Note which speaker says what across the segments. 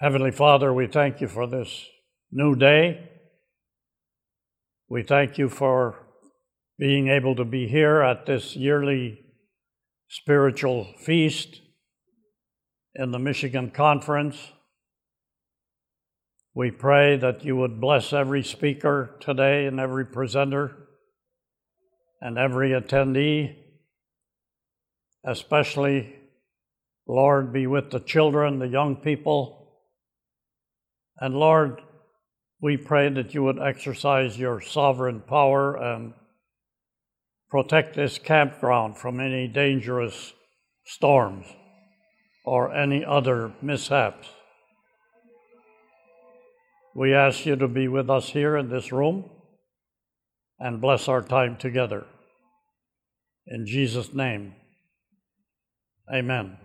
Speaker 1: Heavenly Father, we thank you for this new day. We thank you for being able to be here at this yearly spiritual feast in the Michigan Conference. We pray that you would bless every speaker today and every presenter and every attendee, especially, Lord, be with the children, the young people. And Lord, we pray that you would exercise your sovereign power and protect this campground from any dangerous storms or any other mishaps. We ask you to be with us here in this room and bless our time together. In Jesus' name, amen.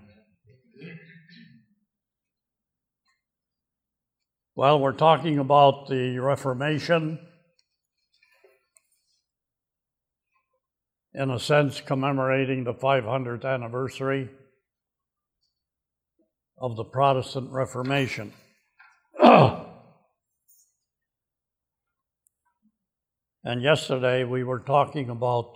Speaker 1: Well, we're talking about the Reformation, in a sense, commemorating the 500th anniversary of the Protestant Reformation. And yesterday we were talking about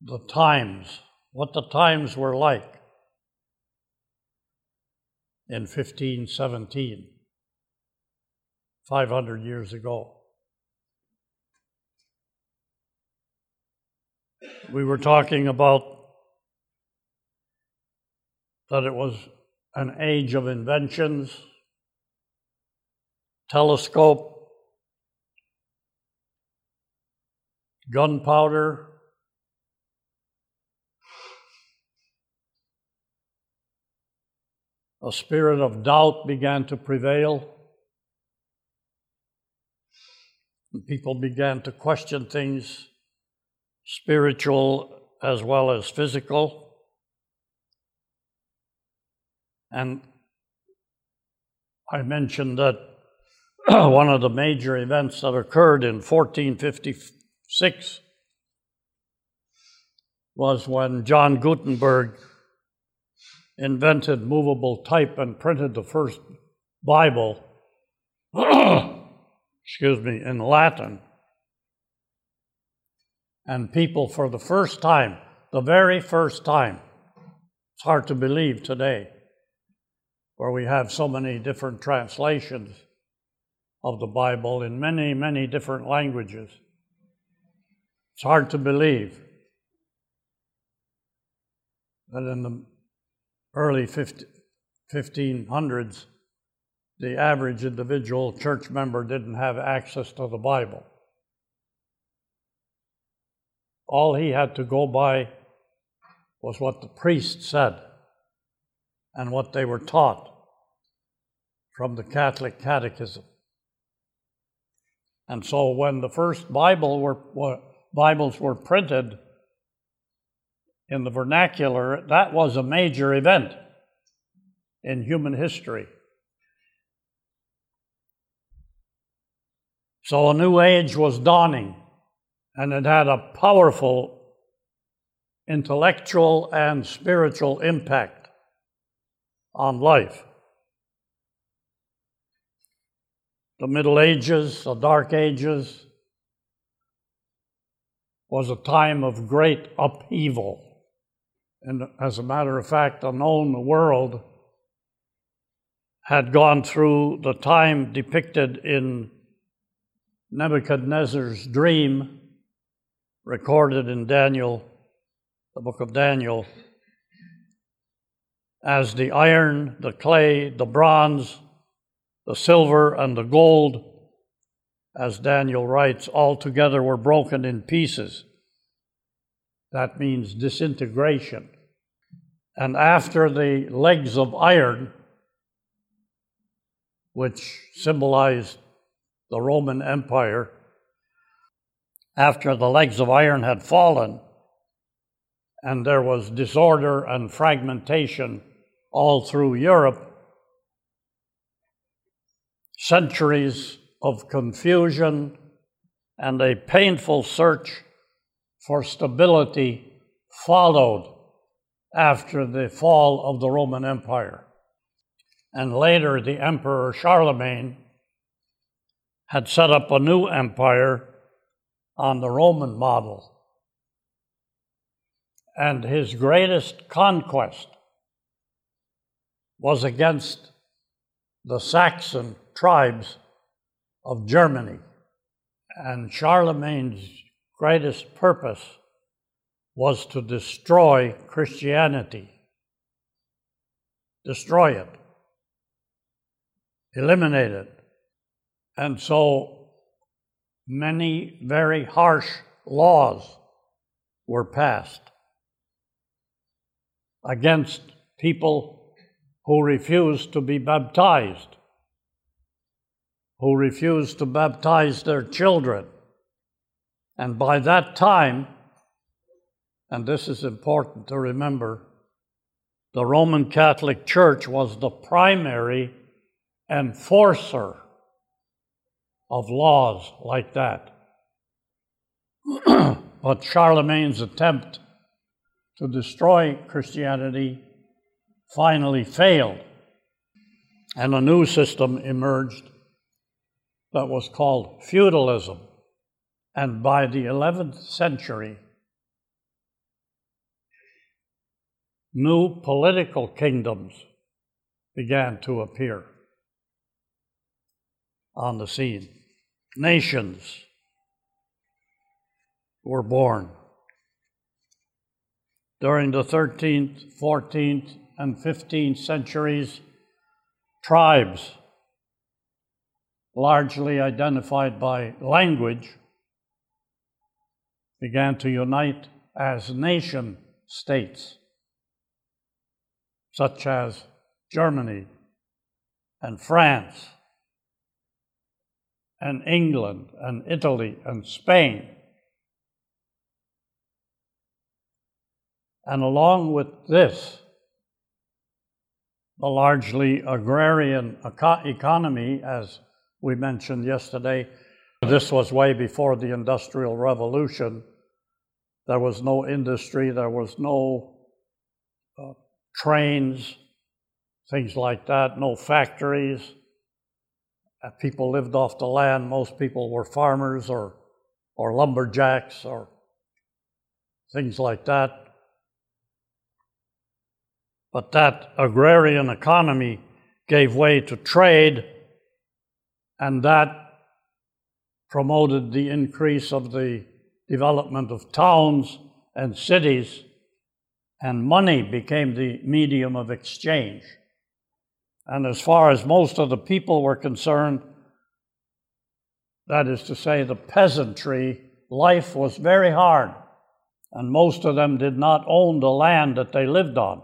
Speaker 1: the times, what the times were like in 1517, 500 years ago. We were talking about that it was an age of inventions, telescope, gunpowder, a spirit of doubt began to prevail. People began to question things, spiritual as well as physical. And I mentioned that one of the major events that occurred in 1456 was when John Gutenberg invented movable type and printed the first Bible, excuse me, in Latin. And people, for the first time, the very first time, it's hard to believe today, where we have so many different translations of the Bible in many, many different languages. It's hard to believe that in the early 1500s, the average individual church member didn't have access to the Bible. All he had to go by was what the priest said and what they were taught from the Catholic Catechism. And so when the first Bible were, were Bibles were printed in the vernacular, that was a major event in human history. So a new age was dawning, and it had a powerful intellectual and spiritual impact on life. The Middle Ages, the Dark Ages, was a time of great upheaval. And as a matter of fact, the known world had gone through the time depicted in Nebuchadnezzar's dream, recorded in Daniel, the book of Daniel, as the iron, the clay, the bronze, the silver, and the gold as Daniel writes, all together were broken in pieces. That means disintegration. And after the legs of iron, which symbolized the Roman Empire, after the legs of iron had fallen, and there was disorder and fragmentation all through Europe, centuries of confusion and a painful search for stability followed after the fall of the Roman Empire. and later the Emperor Charlemagne, had set up a new empire on the Roman model. And his greatest conquest was against the Saxon tribes of Germany. And Charlemagne's greatest purpose was to destroy Christianity, destroy it, eliminate it. And so many very harsh laws were passed against people who refused to be baptized, who refused to baptize their children. And by that time, and this is important to remember, the Roman Catholic Church was the primary enforcer of laws like that. but Charlemagne's attempt to destroy Christianity finally failed, and a new system emerged that was called feudalism. And by the 11th century, new political kingdoms began to appear on the scene. Nations were born. During the 13th, 14th, and 15th centuries, tribes, largely identified by language, began to unite as nation states, such as Germany and France and England and Italy and Spain. And along with this, the largely agrarian economy, as we mentioned yesterday, this was way before the Industrial Revolution. There was no industry, there was no trains, things like that, no factories uh, people lived off the land. Most people were farmers or, or lumberjacks or things like that. But that agrarian economy gave way to trade, and that promoted the increase of the development of towns and cities, and money became the medium of exchange. And as far as most of the people were concerned, that is to say, the peasantry, life was very hard, and most of them did not own the land that they lived on.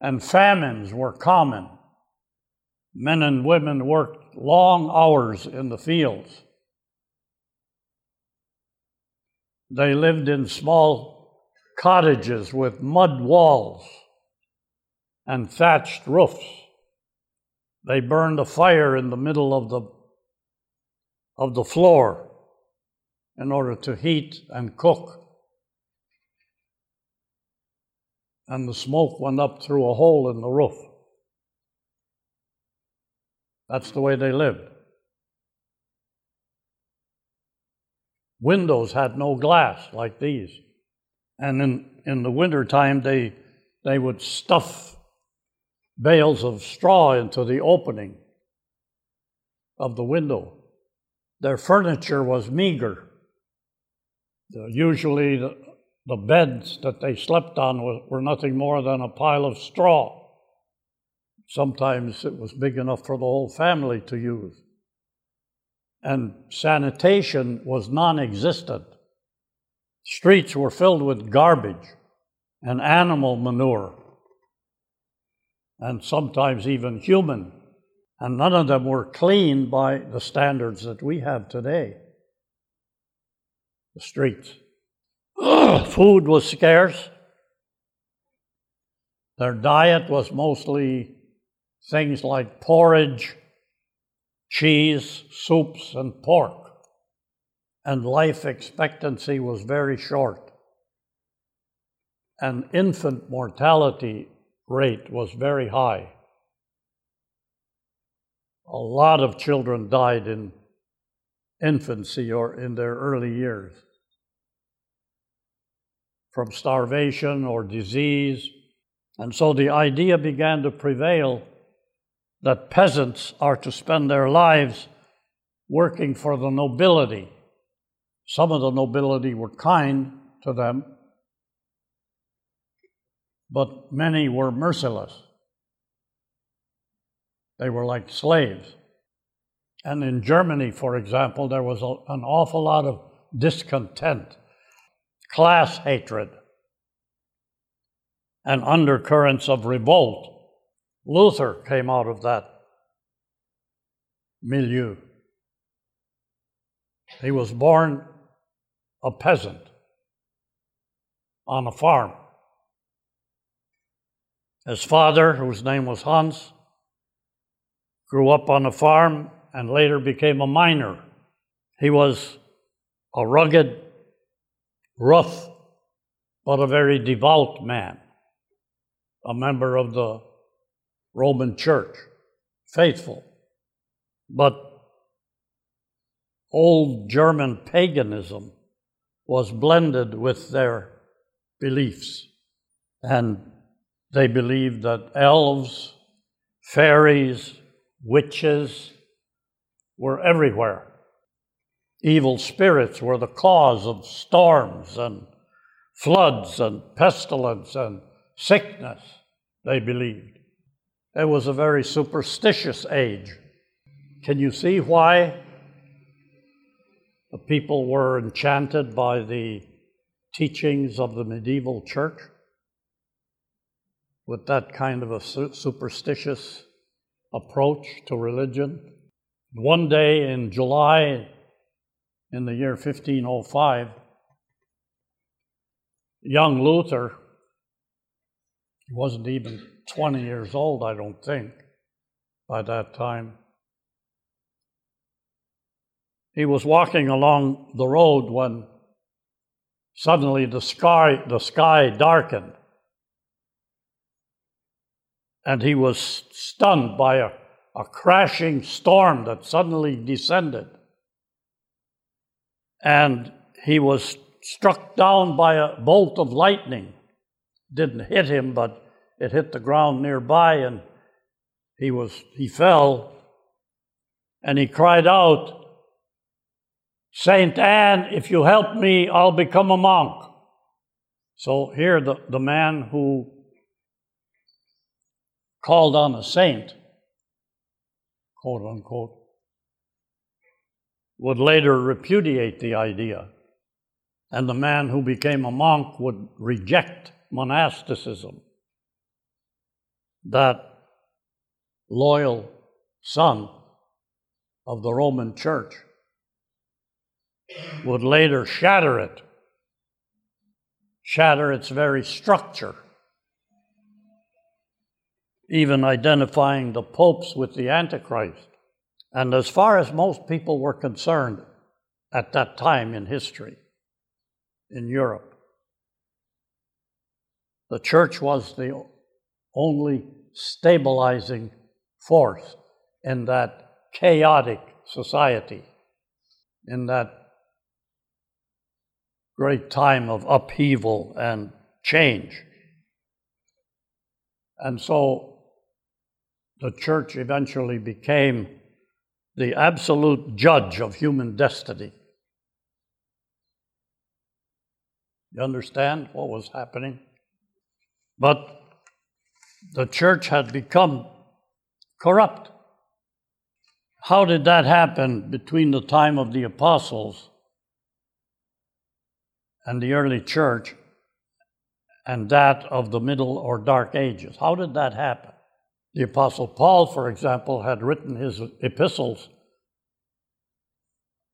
Speaker 1: And famines were common. Men and women worked long hours in the fields. They lived in small cottages with mud walls and thatched roofs. They burned a fire in the middle of the, of the floor in order to heat and cook. And the smoke went up through a hole in the roof. That's the way they lived. Windows had no glass like these. And in, in the wintertime, they, they would stuff bales of straw into the opening of the window. Their furniture was meager. Usually, the, the beds that they slept on were, were nothing more than a pile of straw. Sometimes it was big enough for the whole family to use. And sanitation was non existent. Streets were filled with garbage and animal manure and sometimes even human. And none of them were clean by the standards that we have today. The streets. Food was scarce. Their diet was mostly things like porridge, cheese, soups, and pork. And life expectancy was very short. And infant mortality rate was very high. a lot of children died in infancy or in their early years from starvation or disease. And so the idea began to prevail that peasants are to spend their lives working for the nobility. Some of the nobility were kind to them, but many were merciless. They were like slaves. And in Germany, for example, there was a, an awful lot of discontent, class hatred, and undercurrents of revolt. Luther came out of that milieu. He was born a peasant on a farm. His father, whose name was Hans, grew up on a farm and later became a miner. He was a rugged, rough, but a very devout man, a member of the Roman Church, faithful. But old German paganism was blended with their beliefs. And they believed that elves, fairies, witches were everywhere. Evil spirits were the cause of storms and floods and pestilence and sickness, they believed. It was a very superstitious age. Can you see why the people were enchanted by the teachings of the medieval church? With that kind of a superstitious approach to religion. One day in July in the year 1505, young Luther, he wasn't even 20 years old, I don't think, by that time. He was walking along the road when suddenly the sky, the sky darkened and he was stunned by a, a crashing storm that suddenly descended. And he was struck down by a bolt of lightning. Didn't hit him, but it hit the ground nearby, and he was he fell, and he cried out, Saint Anne, if you help me, I'll become a monk. So here the, the man who called on a saint, quote unquote, would later repudiate the idea. And the man who became a monk would reject monasticism. That loyal son of the Roman Church would later shatter it, shatter its very structure even identifying the popes with the Antichrist. And as far as most people were concerned at that time in history in Europe, the church was the only stabilizing force in that chaotic society, in that great time of upheaval and change. And so the church eventually became the absolute judge of human destiny. You understand what was happening? But the church had become corrupt. How did that happen between the time of the apostles and the early church and that of the middle or dark ages? How did that happen? The Apostle Paul, for example, had written his epistles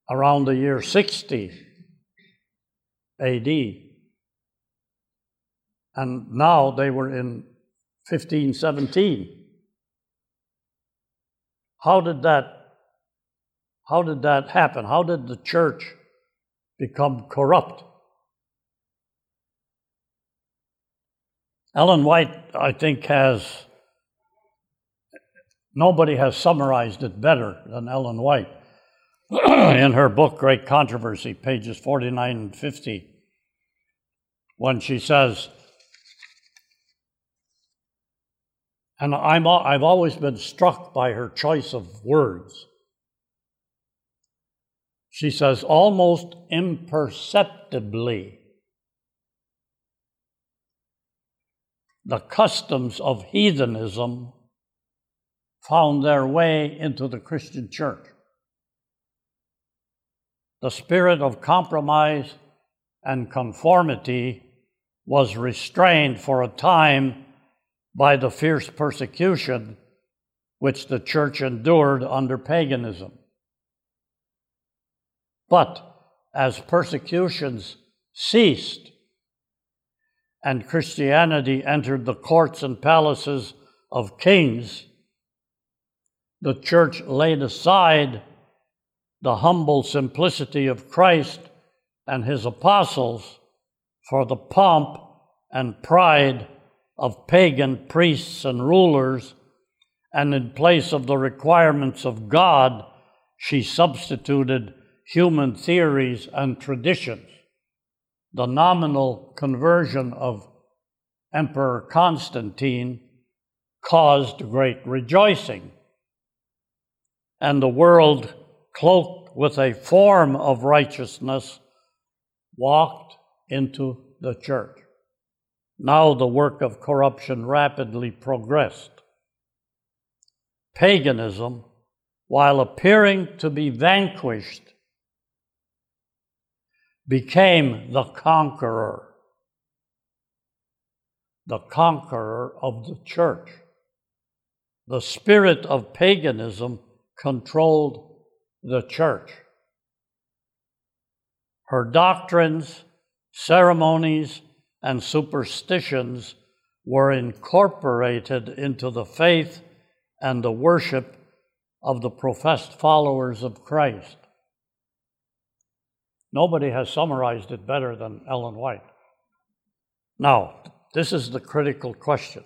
Speaker 1: around the year 60 AD. And now they were in 1517. How did that how did that happen? How did the church become corrupt? Ellen White, I think, has Nobody has summarized it better than Ellen White in her book, Great Controversy, pages 49 and 50, when she says, and I'm, I've always been struck by her choice of words. She says, almost imperceptibly, the customs of heathenism found their way into the Christian church. The spirit of compromise and conformity was restrained for a time by the fierce persecution which the church endured under paganism. But as persecutions ceased and Christianity entered the courts and palaces of kings, the church laid aside the humble simplicity of Christ and his apostles for the pomp and pride of pagan priests and rulers, and in place of the requirements of God, she substituted human theories and traditions. The nominal conversion of Emperor Constantine caused great rejoicing, and the world, cloaked with a form of righteousness, walked into the church. Now the work of corruption rapidly progressed. Paganism, while appearing to be vanquished, became the conqueror, the conqueror of the church. The spirit of paganism controlled the church. Her doctrines, ceremonies, and superstitions were incorporated into the faith and the worship of the professed followers of Christ. Nobody has summarized it better than Ellen White. Now, this is the critical question.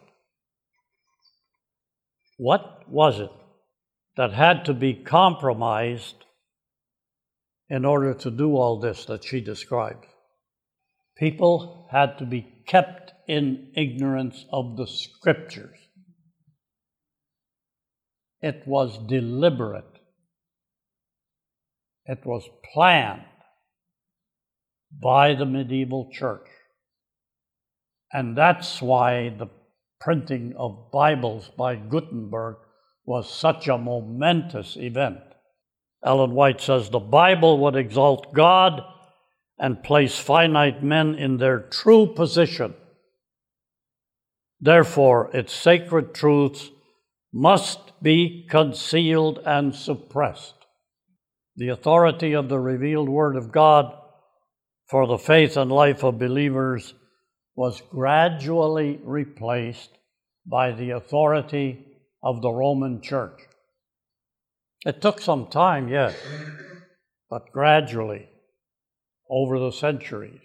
Speaker 1: What was it that had to be compromised in order to do all this that she describes? People had to be kept in ignorance of the scriptures. It was deliberate, it was planned by the medieval church. And that's why the printing of Bibles by Gutenberg was such a momentous event. Ellen White says the Bible would exalt God and place finite men in their true position. Therefore, its sacred truths must be concealed and suppressed. The authority of the revealed Word of God for the faith and life of believers was gradually replaced by the authority of the Roman Church. It took some time, yes, but gradually over the centuries.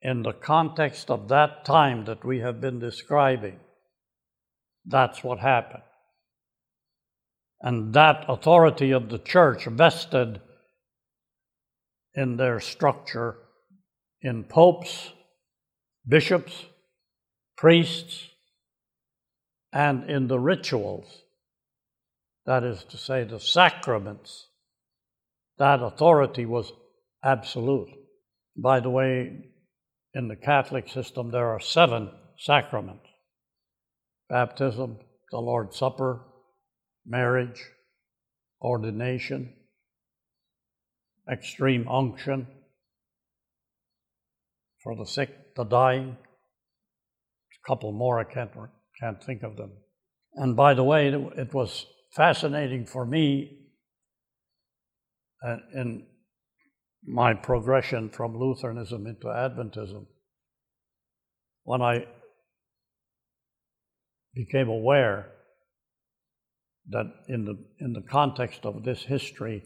Speaker 1: In the context of that time that we have been describing, that's what happened. And that authority of the church vested in their structure in popes, bishops, priests, and in the rituals, that is to say, the sacraments. That authority was absolute. By the way, in the Catholic system, there are seven sacraments baptism, the Lord's Supper, marriage, ordination, extreme unction for the sick, the dying. A couple more, I can't, can't think of them. And by the way, it, was fascinating for me uh, in my progression from Lutheranism into Adventism, when I became aware that in the, in the context of this history,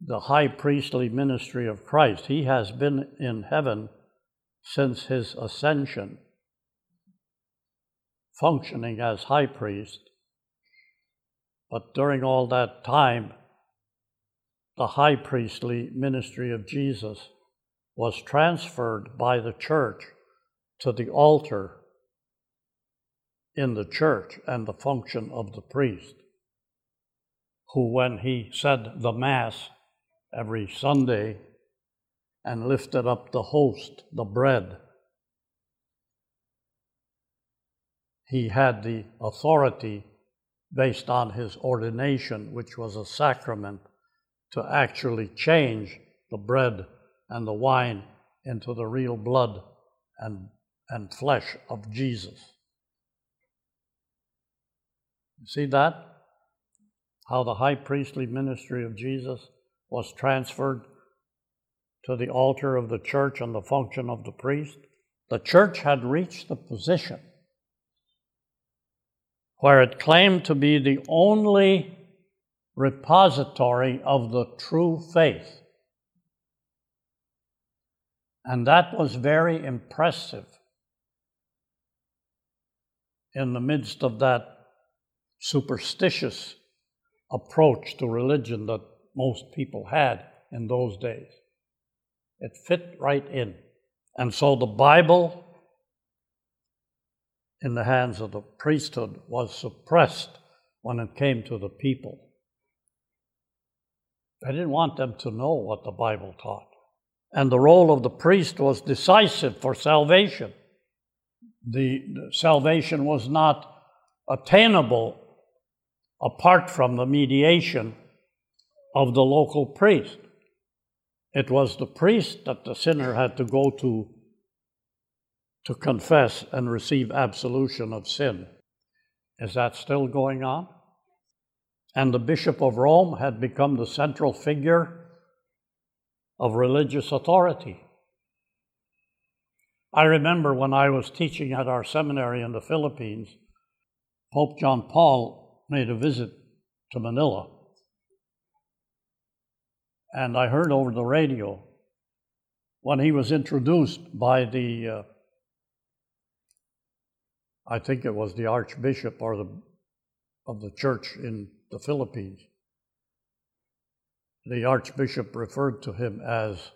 Speaker 1: the high priestly ministry of Christ, he has been in heaven since his ascension, functioning as high priest, But during all that time, the high priestly ministry of Jesus was transferred by the church to the altar in the church and the function of the priest, who, when he said the Mass every Sunday and lifted up the host, the bread, he had the authority based on his ordination, which was a sacrament, to actually change the bread and the wine into the real blood and, and flesh of Jesus. See that? How the high priestly ministry of Jesus was transferred to the altar of the church and the function of the priest. The church had reached the position where it claimed to be the only repository of the true faith. And that was very impressive in the midst of that superstitious approach to religion that most people had in those days. It fit right in. And so the Bible in the hands of the priesthood was suppressed when it came to the people. I didn't want them to know what the Bible taught. And the role of the priest was decisive for salvation. The, the salvation was not attainable apart from the mediation of the local priest. It was the priest that the sinner had to go to to confess and receive absolution of sin. Is that still going on? And the Bishop of Rome had become the central figure of religious authority. I remember when I was teaching at our seminary in the Philippines, Pope John Paul made a visit to Manila. And I heard over the radio when he was introduced by the, uh, I think it was the Archbishop or the, of the church in the Philippines. The Archbishop referred to him as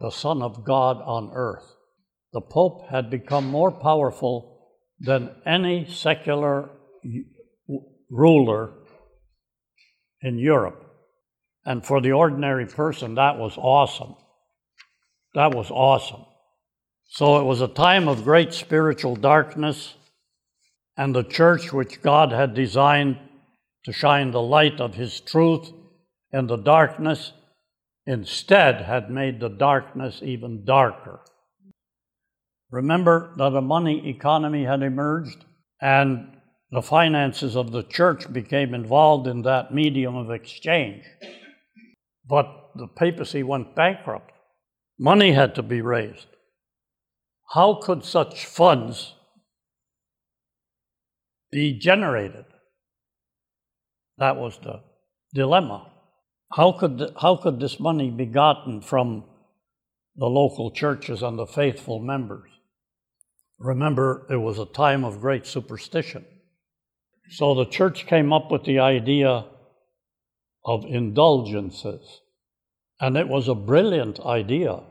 Speaker 1: the Son of God on earth. The Pope had become more powerful than any secular ruler in Europe. And for the ordinary person, that was awesome. That was awesome. So it was a time of great spiritual darkness, and the church, which God had designed to shine the light of His truth in the darkness, instead had made the darkness even darker. Remember that a money economy had emerged and the finances of the church became involved in that medium of exchange. But the papacy went bankrupt. Money had to be raised. How could such funds be generated? That was the dilemma. How could, the, how could this money be gotten from the local churches and the faithful members? Remember, it was a time of great superstition. So the church came up with the idea of indulgences. And it was a brilliant idea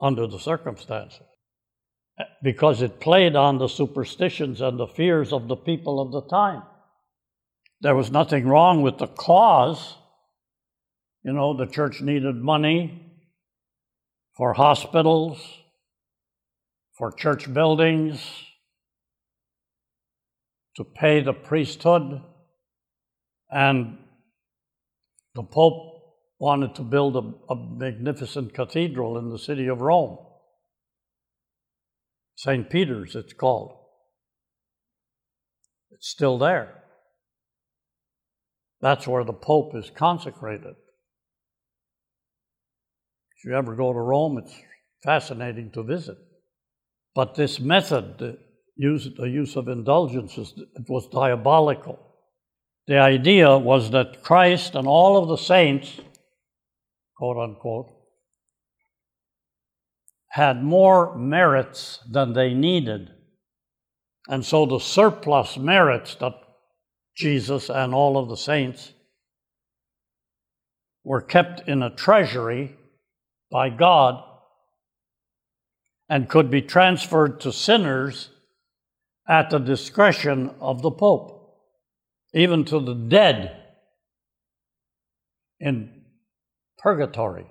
Speaker 1: under the circumstances because it played on the superstitions and the fears of the people of the time. There was nothing wrong with the cause. You know, the church needed money for hospitals, for church buildings, to pay the priesthood, and the Pope wanted to build a, a magnificent cathedral in the city of Rome. St. Peter's, it's called. It's still there. That's where the Pope is consecrated. If you ever go to Rome, it's fascinating to visit. But this method, the use, the use of indulgences, it was diabolical. The idea was that Christ and all of the saints, quote unquote, had more merits than they needed. And so the surplus merits that Jesus and all of the saints, were kept in a treasury by God and could be transferred to sinners at the discretion of the Pope, even to the dead in purgatory.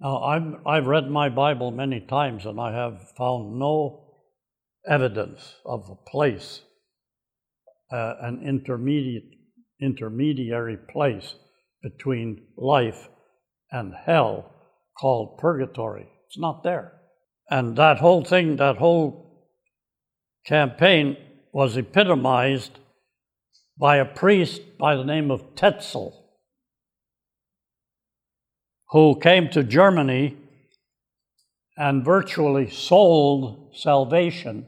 Speaker 1: Now, I've, I've read my Bible many times and I have found no evidence of a place, uh, an intermediate, intermediary place between life and hell called purgatory. It's not there. And that whole thing, that whole campaign was epitomized by a priest by the name of Tetzel, who came to Germany and virtually sold salvation.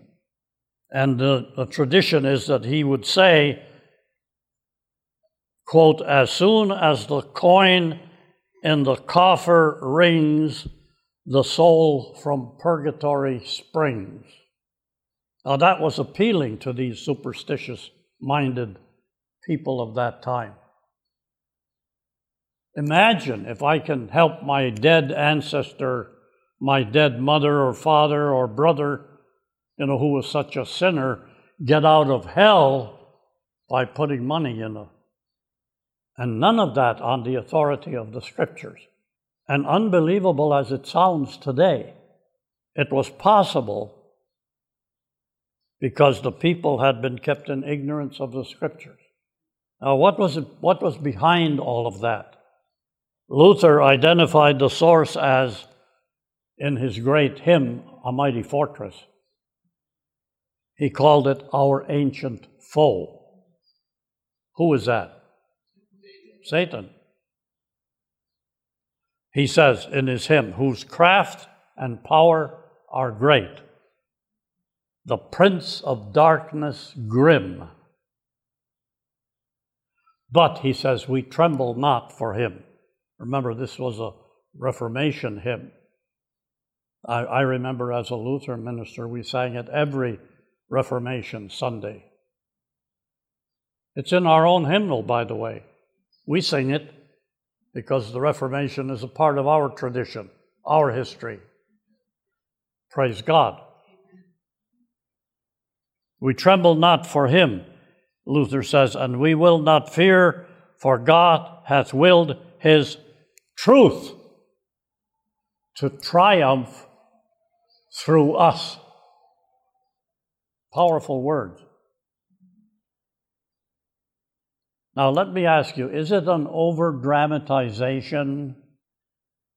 Speaker 1: And the, the tradition is that he would say, quote, as soon as the coin in the coffer rings, the soul from purgatory springs. Now, that was appealing to these superstitious minded people of that time. Imagine if I can help my dead ancestor, my dead mother or father or brother, you know, who was such a sinner, get out of hell by putting money in a. And none of that on the authority of the scriptures. And unbelievable as it sounds today, it was possible because the people had been kept in ignorance of the scriptures. Now, what was, it, what was behind all of that? Luther identified the source as, in his great hymn, A Mighty Fortress, he called it our ancient foe. Who is that? Satan. He says in his hymn, whose craft and power are great, the prince of darkness grim. But, he says, we tremble not for him. Remember, this was a Reformation hymn. I, I remember as a Lutheran minister, we sang it every Reformation Sunday. It's in our own hymnal, by the way. We sing it because the Reformation is a part of our tradition, our history. Praise God. We tremble not for him, Luther says, and we will not fear, for God hath willed his truth to triumph through us. Powerful words. Now, let me ask you is it an over dramatization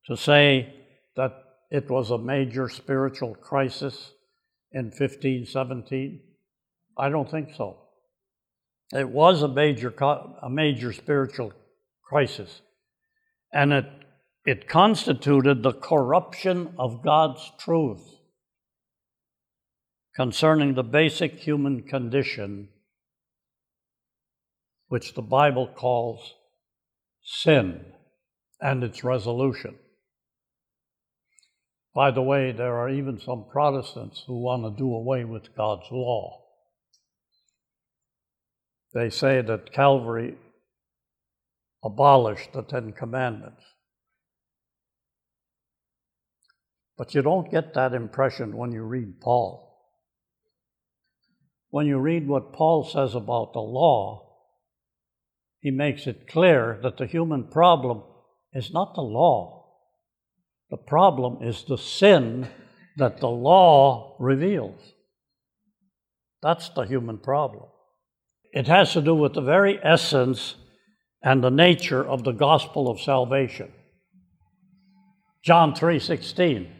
Speaker 1: to say that it was a major spiritual crisis in 1517? I don't think so. It was a major, a major spiritual crisis, and it, it constituted the corruption of God's truth concerning the basic human condition which the Bible calls sin and its resolution. By the way, there are even some Protestants who want to do away with God's law. They say that Calvary abolished the Ten Commandments. But you don't get that impression when you read Paul. When you read what Paul says about the law, he makes it clear that the human problem is not the law. The problem is the sin that the law reveals. That's the human problem. It has to do with the very essence and the nature of the gospel of salvation. John 3:16.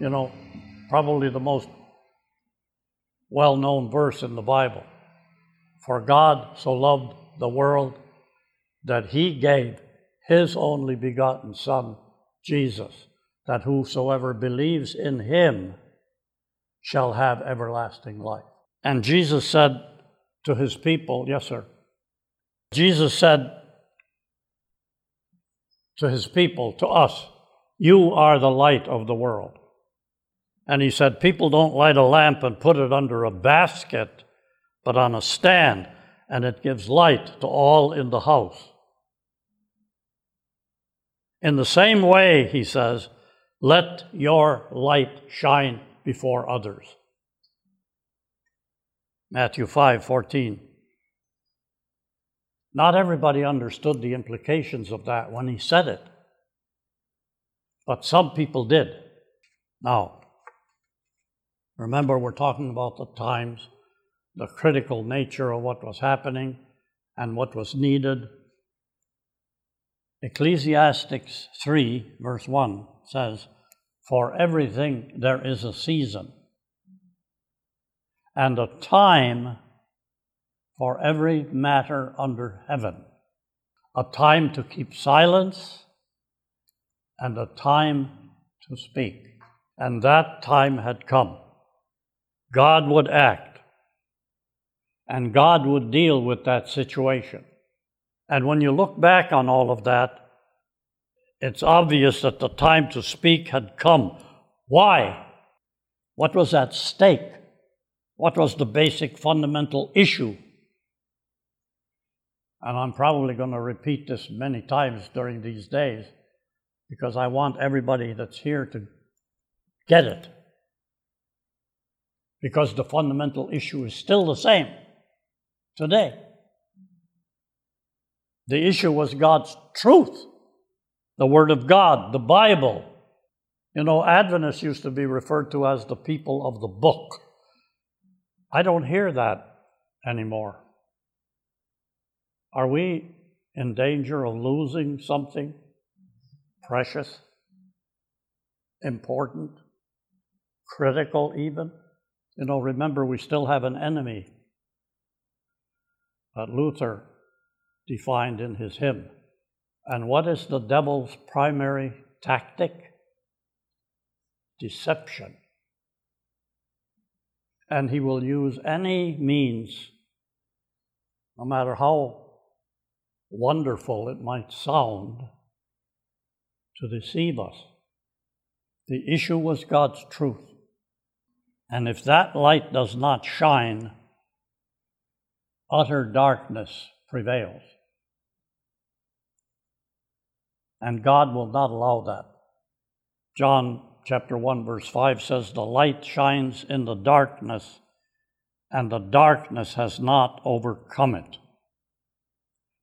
Speaker 1: You know, probably the most well-known verse in the Bible. For God so loved the world that he gave his only begotten Son, Jesus, that whosoever believes in him shall have everlasting life. And Jesus said to his people, Yes, sir. Jesus said to his people, to us, You are the light of the world. And he said, People don't light a lamp and put it under a basket, but on a stand and it gives light to all in the house. In the same way, he says, let your light shine before others. Matthew 5 14. Not everybody understood the implications of that when he said it, but some people did. Now, remember, we're talking about the times, the critical nature of what was happening and what was needed. Ecclesiastes 3, verse 1 says, For everything there is a season and a time for every matter under heaven, a time to keep silence and a time to speak. And that time had come. God would act, and God would deal with that situation. And when you look back on all of that, it's obvious that the time to speak had come. Why? What was at stake? What was the basic fundamental issue? And I'm probably going to repeat this many times during these days because I want everybody that's here to get it. Because the fundamental issue is still the same today. The issue was God's truth, the Word of God, the Bible. You know, Adventists used to be referred to as the people of the book. I don't hear that anymore. Are we in danger of losing something precious, important, critical, even? You know, remember, we still have an enemy that Luther defined in his hymn. And what is the devil's primary tactic? Deception and he will use any means, no matter how wonderful it might sound, to deceive us. The issue was God's truth. And if that light does not shine, utter darkness prevails. And God will not allow that. John chapter 1, verse 5 says, The light shines in the darkness, and the darkness has not overcome it.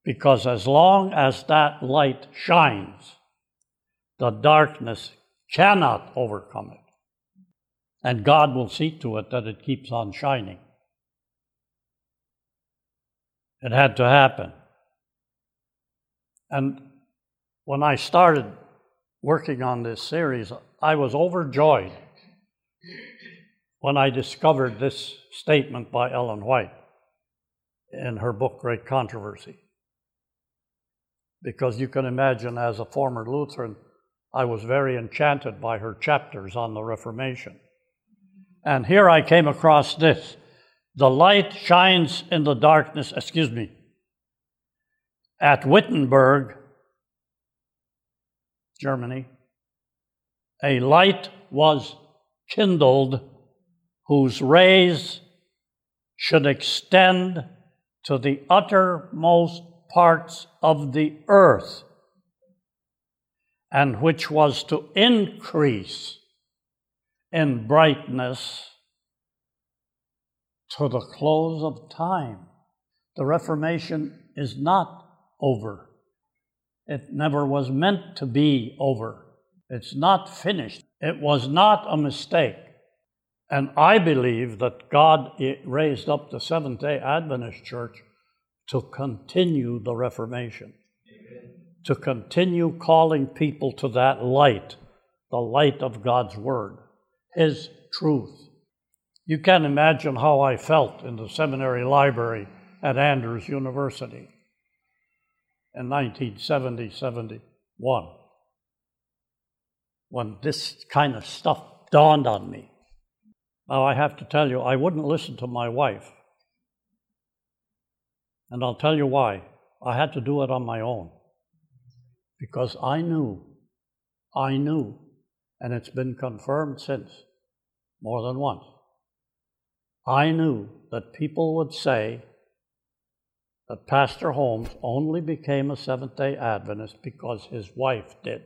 Speaker 1: Because as long as that light shines, the darkness cannot overcome it. And God will see to it that it keeps on shining. It had to happen. And when I started working on this series, I was overjoyed when I discovered this statement by Ellen White in her book Great Controversy. Because you can imagine, as a former Lutheran, I was very enchanted by her chapters on the Reformation. And here I came across this The light shines in the darkness, excuse me, at Wittenberg, Germany, a light was kindled whose rays should extend to the uttermost parts of the earth, and which was to increase in brightness to the close of time. The Reformation is not over. It never was meant to be over. It's not finished. It was not a mistake. And I believe that God eh, raised up the Seventh day Adventist Church to continue the Reformation, to continue calling people to that light, the light of God's Word, His truth. You can imagine how I felt in the seminary library at Andrews University in 1970 71 when this kind of stuff dawned on me. Now, I have to tell you, I wouldn't listen to my wife. And I'll tell you why. I had to do it on my own. Because I knew, I knew, and it's been confirmed since more than once. I knew that people would say that Pastor Holmes only became a Seventh day Adventist because his wife did.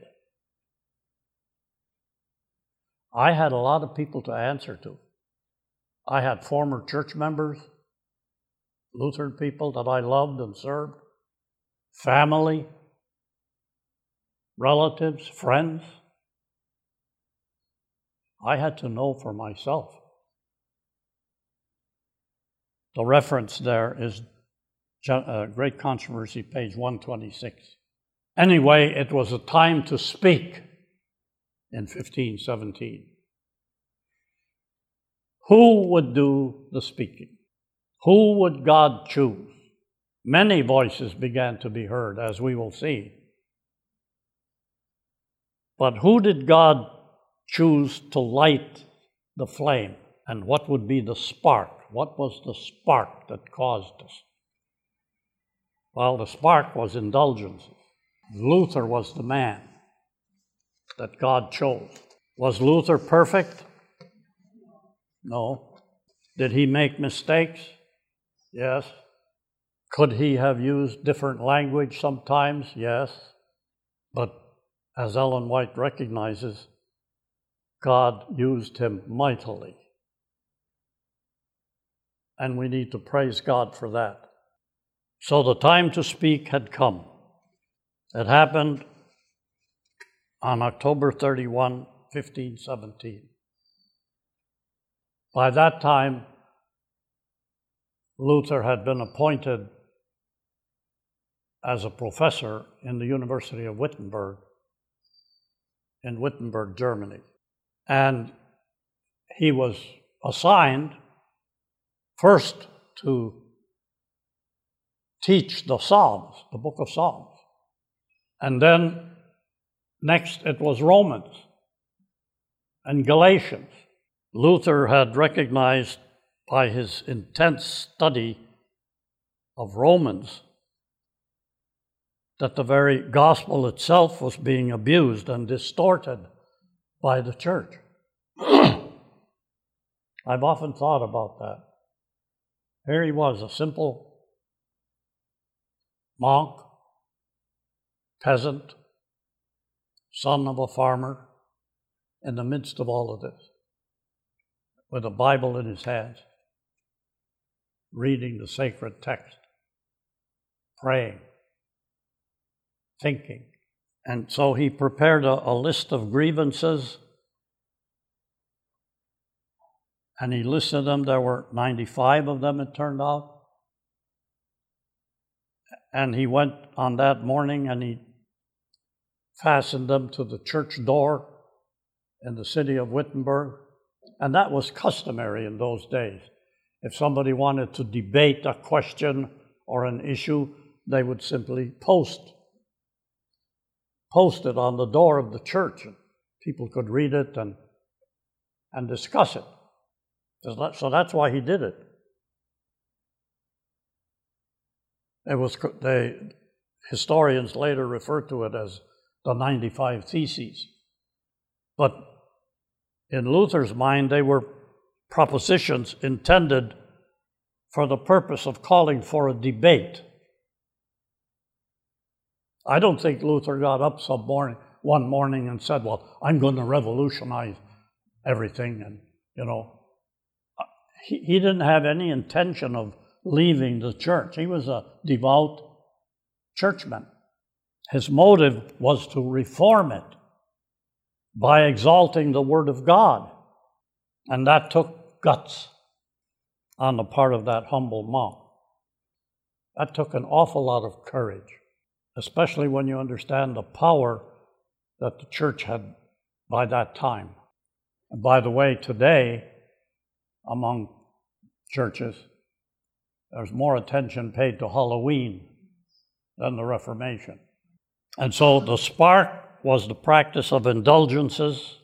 Speaker 1: I had a lot of people to answer to. I had former church members, Lutheran people that I loved and served, family, relatives, friends. I had to know for myself. The reference there is uh, Great Controversy, page 126. Anyway, it was a time to speak in 1517. Who would do the speaking? Who would God choose? Many voices began to be heard, as we will see. But who did God choose to light the flame? And what would be the spark? What was the spark that caused us? Well, the spark was indulgence. Luther was the man that God chose. Was Luther perfect? No. Did he make mistakes? Yes. Could he have used different language sometimes? Yes. But as Ellen White recognizes, God used him mightily. And we need to praise God for that. So the time to speak had come. It happened on October 31, 1517. By that time, Luther had been appointed as a professor in the University of Wittenberg in Wittenberg, Germany. And he was assigned first to teach the Psalms, the book of Psalms. And then next it was Romans and Galatians. Luther had recognized by his intense study of Romans that the very gospel itself was being abused and distorted by the church. I've often thought about that. Here he was, a simple monk, peasant, son of a farmer, in the midst of all of this, with a Bible in his hands, reading the sacred text, praying, thinking. And so he prepared a, a list of grievances and he listed them. There were 95 of them, it turned out. And he went on that morning and he fastened them to the church door in the city of Wittenberg. And that was customary in those days. If somebody wanted to debate a question or an issue, they would simply post post it on the door of the church and people could read it and and discuss it. So that's why he did it. It was the historians later refer to it as the 95 Theses. But in Luther's mind, they were propositions intended for the purpose of calling for a debate. I don't think Luther got up some morning, one morning and said, Well, I'm going to revolutionize everything. And, you know, he, he didn't have any intention of leaving the church. He was a devout churchman. His motive was to reform it by exalting the Word of God. And that took guts on the part of that humble monk. That took an awful lot of courage, especially when you understand the power that the church had by that time. And by the way, today, among churches, there's more attention paid to Halloween than the Reformation. And so the spark was the practice of indulgences.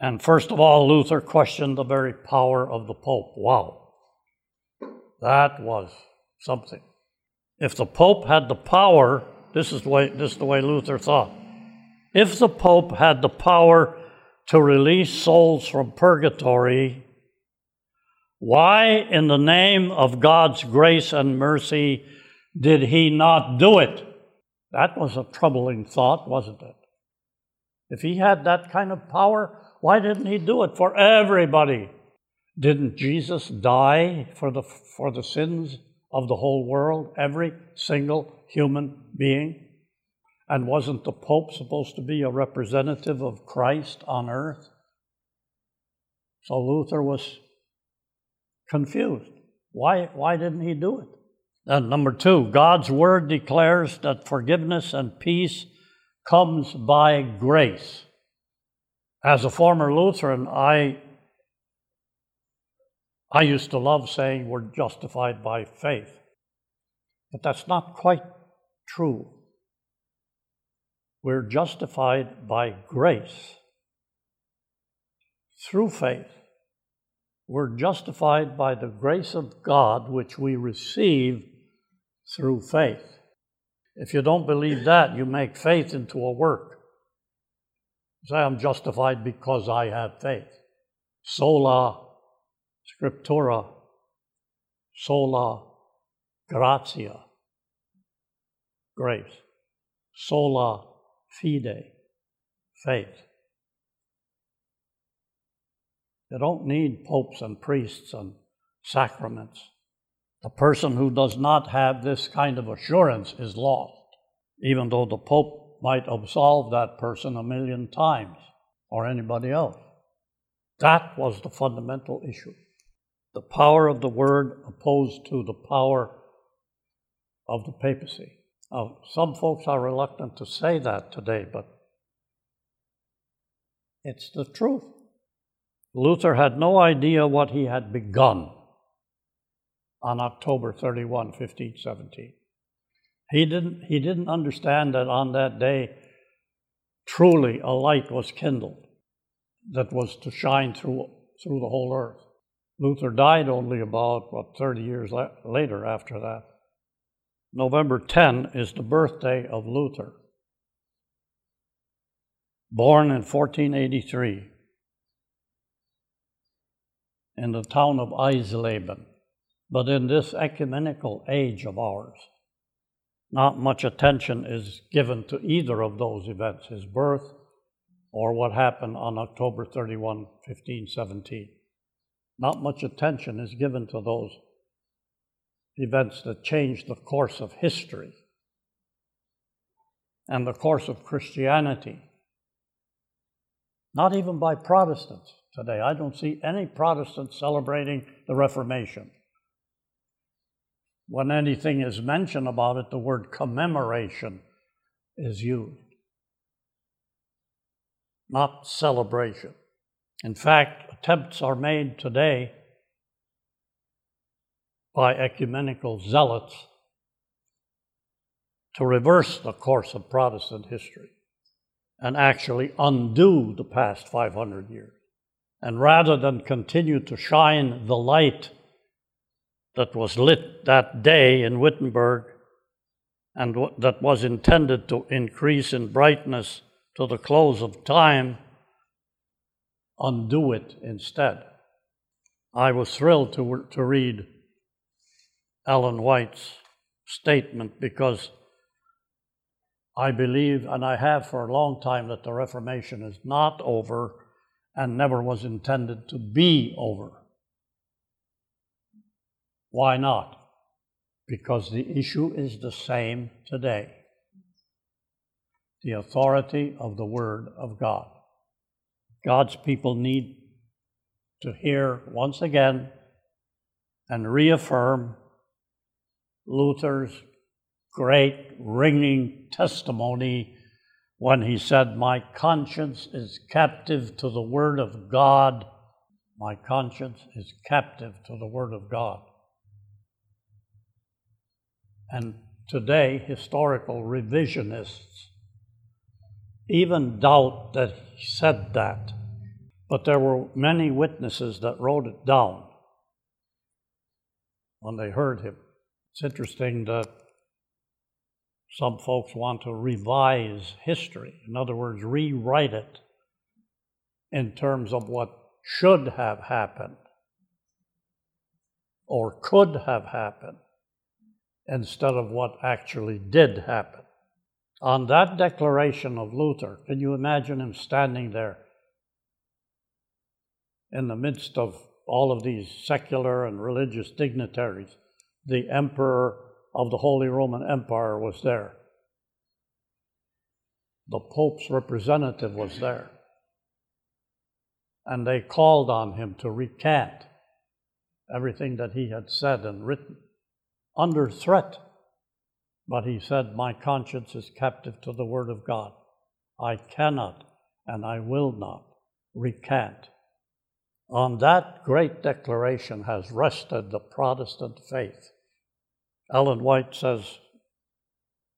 Speaker 1: And first of all, Luther questioned the very power of the Pope. Wow. That was something. If the Pope had the power, this is the way, this is the way Luther thought. If the Pope had the power to release souls from purgatory why, in the name of God's grace and mercy, did he not do it? That was a troubling thought, wasn't it? If he had that kind of power, why didn't he do it for everybody? Didn't Jesus die for the, for the sins of the whole world, every single human being? And wasn't the Pope supposed to be a representative of Christ on earth? So Luther was confused. Why, why didn't he do it? And number two, God's word declares that forgiveness and peace comes by grace. As a former Lutheran, I, I used to love saying we're justified by faith. But that's not quite true. We're justified by grace through faith. We're justified by the grace of God, which we receive through faith. If you don't believe that, you make faith into a work. Say, I'm justified because I have faith. Sola scriptura, sola gratia, grace. Sola fide, faith. You don't need popes and priests and sacraments. The person who does not have this kind of assurance is lost, even though the Pope might absolve that person a million times or anybody else. That was the fundamental issue. The power of the Word opposed to the power of the papacy. Now, some folks are reluctant to say that today, but it's the truth. Luther had no idea what he had begun on October 31, 1517. He didn't, he didn't understand that on that day, truly a light was kindled that was to shine through, through the whole earth. Luther died only about, what, 30 years la- later after that. November 10 is the birthday of Luther. Born in 1483 in the town of Eisleben. But in this ecumenical age of ours, not much attention is given to either of those events, his birth or what happened on October 31, 1517. Not much attention is given to those events that changed the course of history and the course of Christianity. Not even by Protestants today. I don't see any Protestants celebrating the Reformation. When anything is mentioned about it, the word commemoration is used, not celebration. In fact, attempts are made today by ecumenical zealots to reverse the course of Protestant history and actually undo the past 500 years. And rather than continue to shine the light that was lit that day in Wittenberg and that was intended to increase in brightness to the close of time, undo it instead. I was thrilled to, to read Ellen White's statement because I believe, and I have for a long time, that the Reformation is not over and never was intended to be over. Why not? Because the issue is the same today the authority of the Word of God. God's people need to hear once again and reaffirm Luther's great ringing testimony when he said, My conscience is captive to the Word of God. My conscience is captive to the Word of God. And today, historical revisionists even doubt that he said that. But there were many witnesses that wrote it down when they heard him. It's interesting that some folks want to revise history, in other words, rewrite it in terms of what should have happened or could have happened instead of what actually did happen. On that declaration of Luther, can you imagine him standing there in the midst of all of these secular and religious dignitaries? The emperor of the Holy Roman Empire was there. The Pope's representative was there. And they called on him to recant everything that he had said and written under threat. But he said, My conscience is captive to the Word of God. I cannot and I will not recant. On that great declaration has rested the Protestant faith. Ellen White says,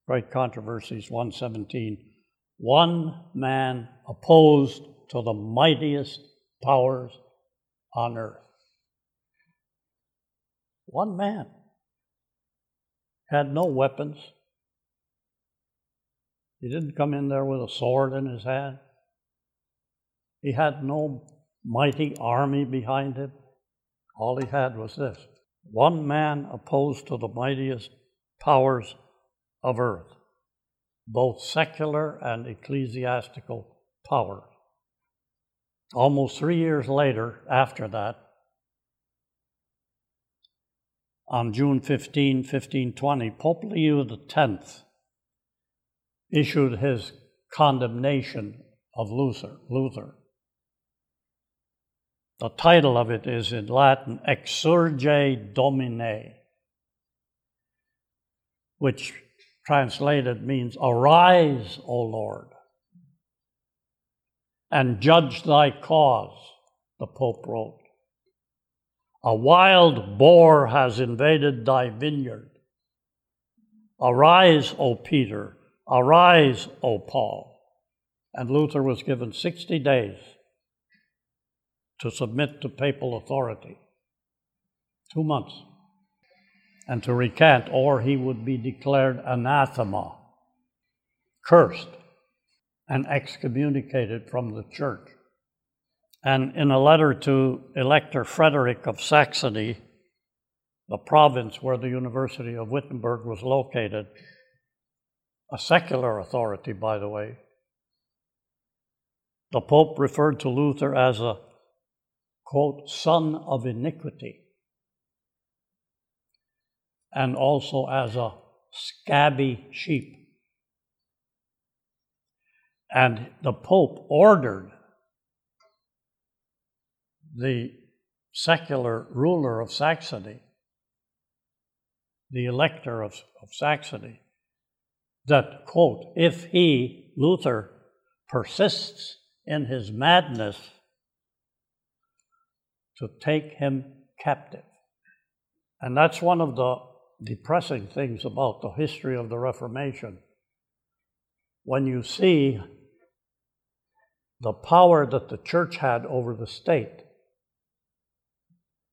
Speaker 1: Great Controversies 117, one man opposed to the mightiest powers on earth. One man had no weapons. He didn't come in there with a sword in his hand. He had no mighty army behind him. All he had was this one man opposed to the mightiest powers of earth, both secular and ecclesiastical powers. Almost three years later, after that, on June 15, 1520, Pope Leo X issued his condemnation of Luther. Luther. The title of it is in Latin Exsurge Domine, which translated means Arise, O Lord, and judge thy cause, the Pope wrote. A wild boar has invaded thy vineyard. Arise, O Peter, arise, O Paul. And Luther was given 60 days to submit to papal authority. Two months. And to recant, or he would be declared anathema, cursed, and excommunicated from the church. And in a letter to Elector Frederick of Saxony, the province where the University of Wittenberg was located, a secular authority, by the way, the Pope referred to Luther as a, quote, son of iniquity, and also as a scabby sheep. And the Pope ordered the secular ruler of Saxony, the elector of, of Saxony, that, quote, if he, Luther, persists in his madness, to take him captive. And that's one of the depressing things about the history of the Reformation. When you see the power that the church had over the state,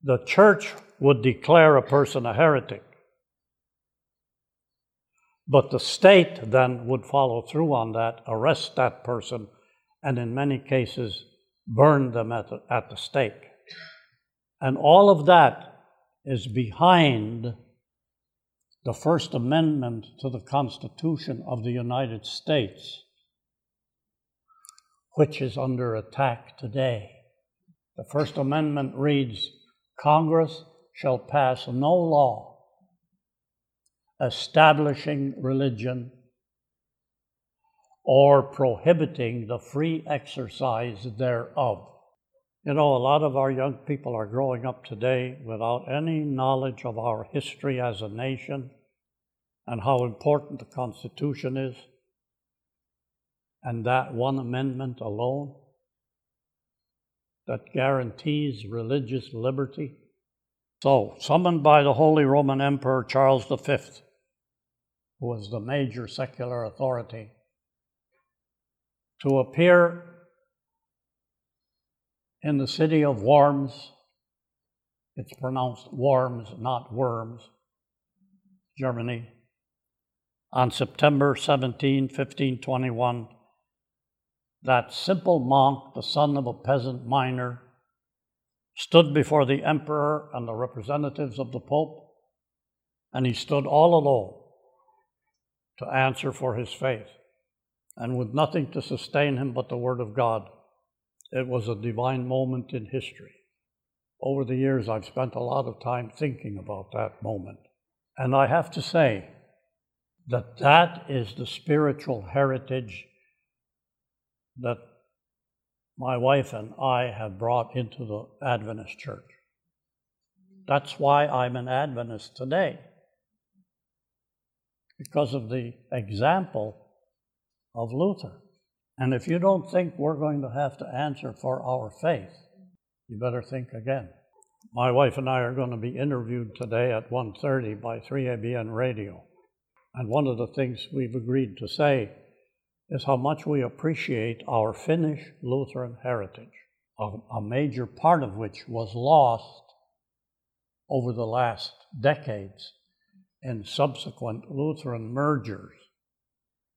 Speaker 1: the church would declare a person a heretic. But the state then would follow through on that, arrest that person, and in many cases burn them at the, at the stake. And all of that is behind the First Amendment to the Constitution of the United States, which is under attack today. The First Amendment reads Congress shall pass no law establishing religion or prohibiting the free exercise thereof. You know, a lot of our young people are growing up today without any knowledge of our history as a nation and how important the Constitution is, and that one amendment alone that guarantees religious liberty. So, summoned by the Holy Roman Emperor Charles V, who was the major secular authority, to appear in the city of Worms. It's pronounced Worms, not Worms, Germany, on September 17, 1521 that simple monk, the son of a peasant miner, stood before the emperor and the representatives of the pope And he stood all alone to answer for his faith. And with nothing to sustain him but the Word of God, it was a divine moment in history. Over the years, I've spent a lot of time thinking about that moment. And I have to say that that is the spiritual heritage that my wife and I have brought into the Adventist church. That's why I'm an Adventist today, because of the example of Luther. And if you don't think we're going to have to answer for our faith, you better think again. My wife and I are going to be interviewed today at 1:30 by 3ABN Radio. And one of the things we've agreed to say is how much we appreciate our Finnish Lutheran heritage, a, a major part of which was lost over the last decades in subsequent Lutheran mergers.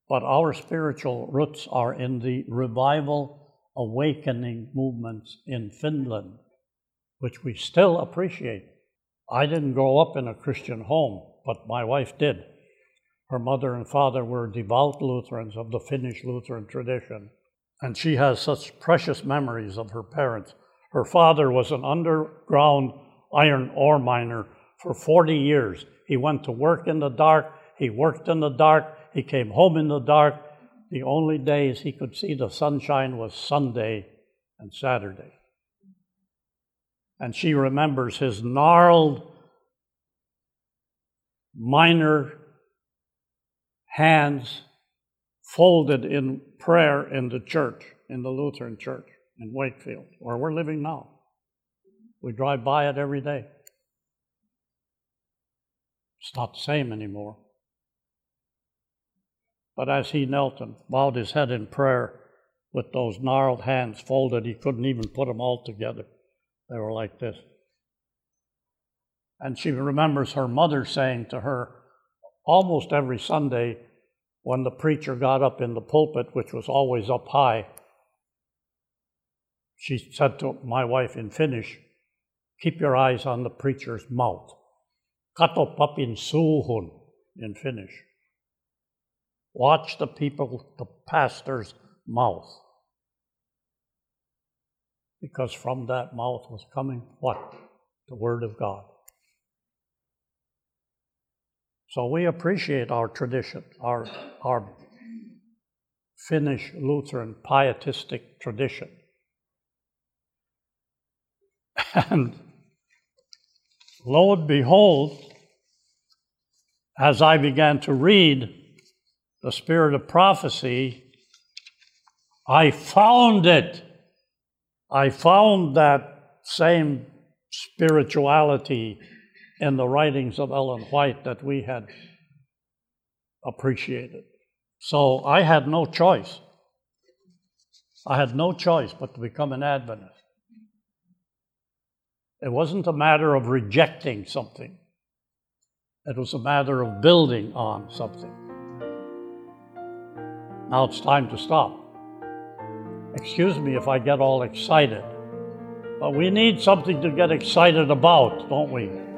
Speaker 1: But our spiritual roots are in the revival awakening movements in Finland, which we still appreciate. I didn't grow up in a Christian home, but my wife did. Her mother and father were devout Lutherans of the Finnish Lutheran tradition, and she has such precious memories of her parents. Her father was an underground iron ore miner for 40 years. He went to work in the dark, he worked in the dark, he came home in the dark. The only days he could see the sunshine was Sunday and Saturday. And she remembers his gnarled miner hands folded in prayer in the church, in the Lutheran church in Wakefield, where we're living now. We drive by it every day. It's not the same anymore. But as he knelt and bowed his head in prayer with those gnarled hands folded, he couldn't even put them all together. They were like this. And she remembers her mother saying to her almost every Sunday, when the preacher got up in the pulpit, which was always up high, she said to my wife in Finnish, Keep your eyes on the preacher's mouth. Kato papin suuhun in Finnish. Watch the people, the pastor's mouth. Because from that mouth was coming what? The Word of God. So we appreciate our tradition, our, our Finnish Lutheran pietistic tradition. And lo and behold, as I began to read the spirit of prophecy, I found it. I found that same spirituality in the writings of Ellen White that we had appreciated. So I had no choice. I had no choice but to become an Adventist. It wasn't a matter of rejecting something, it was a matter of building on something. Now it's time to stop. Excuse me if I get all excited, but we need something to get excited about, don't we?